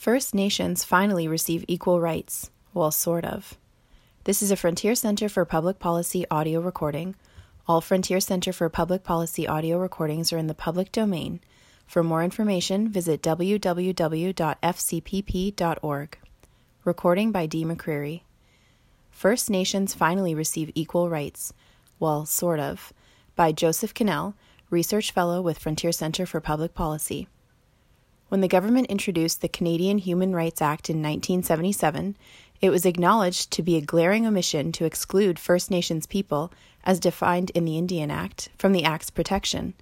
First Nations finally receive equal rights. Well, sort of. This is a Frontier Center for Public Policy audio recording. All Frontier Center for Public Policy audio recordings are in the public domain. For more information, visit www.fcpp.org. Recording by Dee McCreary. First Nations finally receive equal rights. Well, sort of. By Joseph Quesnel, Research Fellow with Frontier Center for Public Policy. When the government introduced the Canadian Human Rights Act in 1977, it was acknowledged to be a glaring omission to exclude First Nations people, as defined in the Indian Act, from the Act's protection.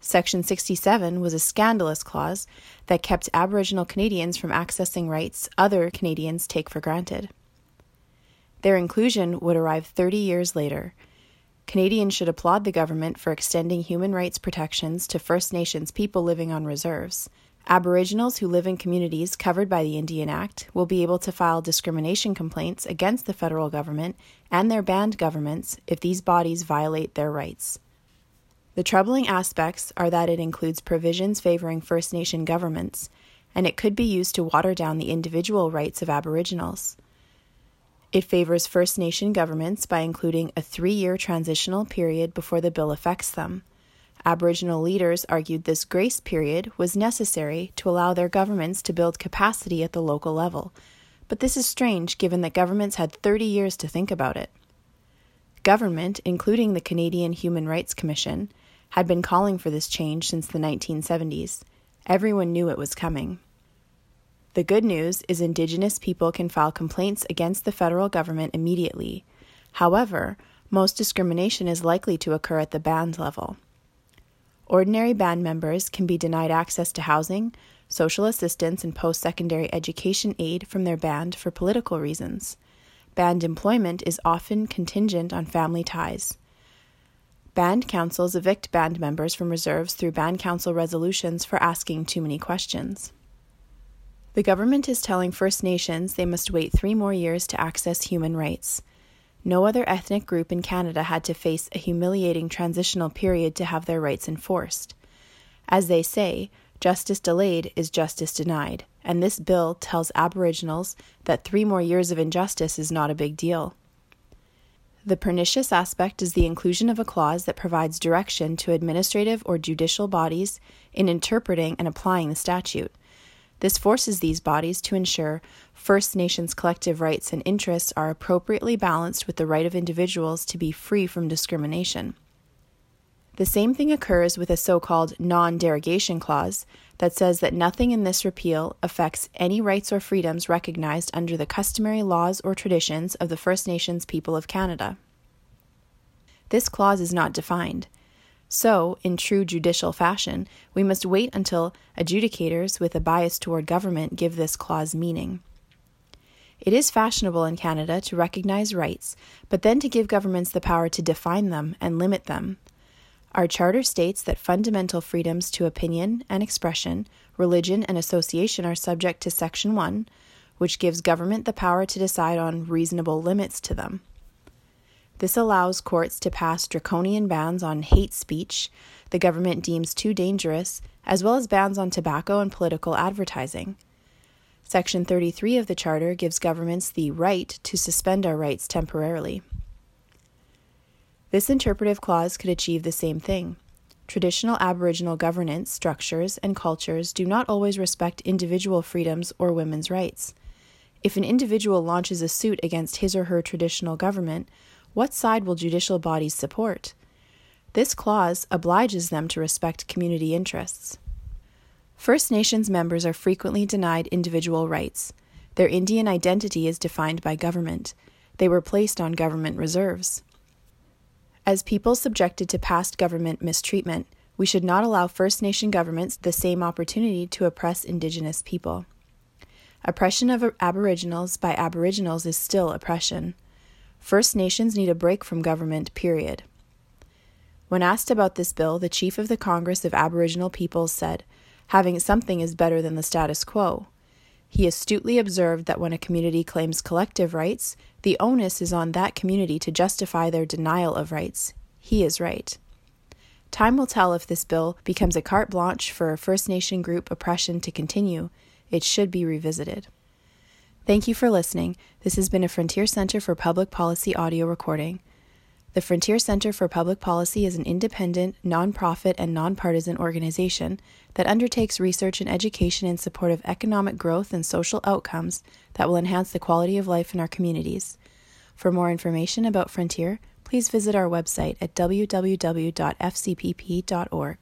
Section 67 was a scandalous clause that kept Aboriginal Canadians from accessing rights other Canadians take for granted. Their inclusion would arrive 30 years later. Canadians should applaud the government for extending human rights protections to First Nations people living on reserves. Aboriginals who live in communities covered by the Indian Act will be able to file discrimination complaints against the federal government and their band governments if these bodies violate their rights. The troubling aspects are that it includes provisions favoring First Nation governments, and it could be used to water down the individual rights of Aboriginals. It favors First Nation governments by including a three year transitional period before the bill affects them. Aboriginal leaders argued this grace period was necessary to allow their governments to build capacity at the local level, but this is strange given that governments had 30 years to think about it. Government, including the Canadian Human Rights Commission, had been calling for this change since the 1970s. Everyone knew it was coming. The good news is Indigenous people can file complaints against the federal government immediately. However, most discrimination is likely to occur at the band level. Ordinary band members can be denied access to housing, social assistance, and post secondary education aid from their band for political reasons. Band employment is often contingent on family ties. Band councils evict band members from reserves through band council resolutions for asking too many questions. The government is telling First Nations they must wait three more years to access human rights. No other ethnic group in Canada had to face a humiliating transitional period to have their rights enforced. As they say, justice delayed is justice denied, and this bill tells Aboriginals that three more years of injustice is not a big deal. The pernicious aspect is the inclusion of a clause that provides direction to administrative or judicial bodies in interpreting and applying the statute. This forces these bodies to ensure First Nations collective rights and interests are appropriately balanced with the right of individuals to be free from discrimination. The same thing occurs with a so called non derogation clause that says that nothing in this repeal affects any rights or freedoms recognized under the customary laws or traditions of the First Nations people of Canada. This clause is not defined. So, in true judicial fashion, we must wait until adjudicators with a bias toward government give this clause meaning. It is fashionable in Canada to recognize rights, but then to give governments the power to define them and limit them. Our Charter states that fundamental freedoms to opinion and expression, religion, and association are subject to Section 1, which gives government the power to decide on reasonable limits to them. This allows courts to pass draconian bans on hate speech the government deems too dangerous, as well as bans on tobacco and political advertising. Section 33 of the Charter gives governments the right to suspend our rights temporarily. This interpretive clause could achieve the same thing. Traditional Aboriginal governance structures and cultures do not always respect individual freedoms or women's rights. If an individual launches a suit against his or her traditional government, what side will judicial bodies support? This clause obliges them to respect community interests. First Nations members are frequently denied individual rights. Their Indian identity is defined by government. They were placed on government reserves. As people subjected to past government mistreatment, we should not allow First Nation governments the same opportunity to oppress Indigenous people. Oppression of Aboriginals by Aboriginals is still oppression. First Nations need a break from government, period. When asked about this bill, the chief of the Congress of Aboriginal Peoples said, Having something is better than the status quo. He astutely observed that when a community claims collective rights, the onus is on that community to justify their denial of rights. He is right. Time will tell if this bill becomes a carte blanche for First Nation group oppression to continue, it should be revisited. Thank you for listening. This has been a Frontier Center for Public Policy audio recording. The Frontier Center for Public Policy is an independent, nonprofit, and nonpartisan organization that undertakes research and education in support of economic growth and social outcomes that will enhance the quality of life in our communities. For more information about Frontier, please visit our website at www.fcpp.org.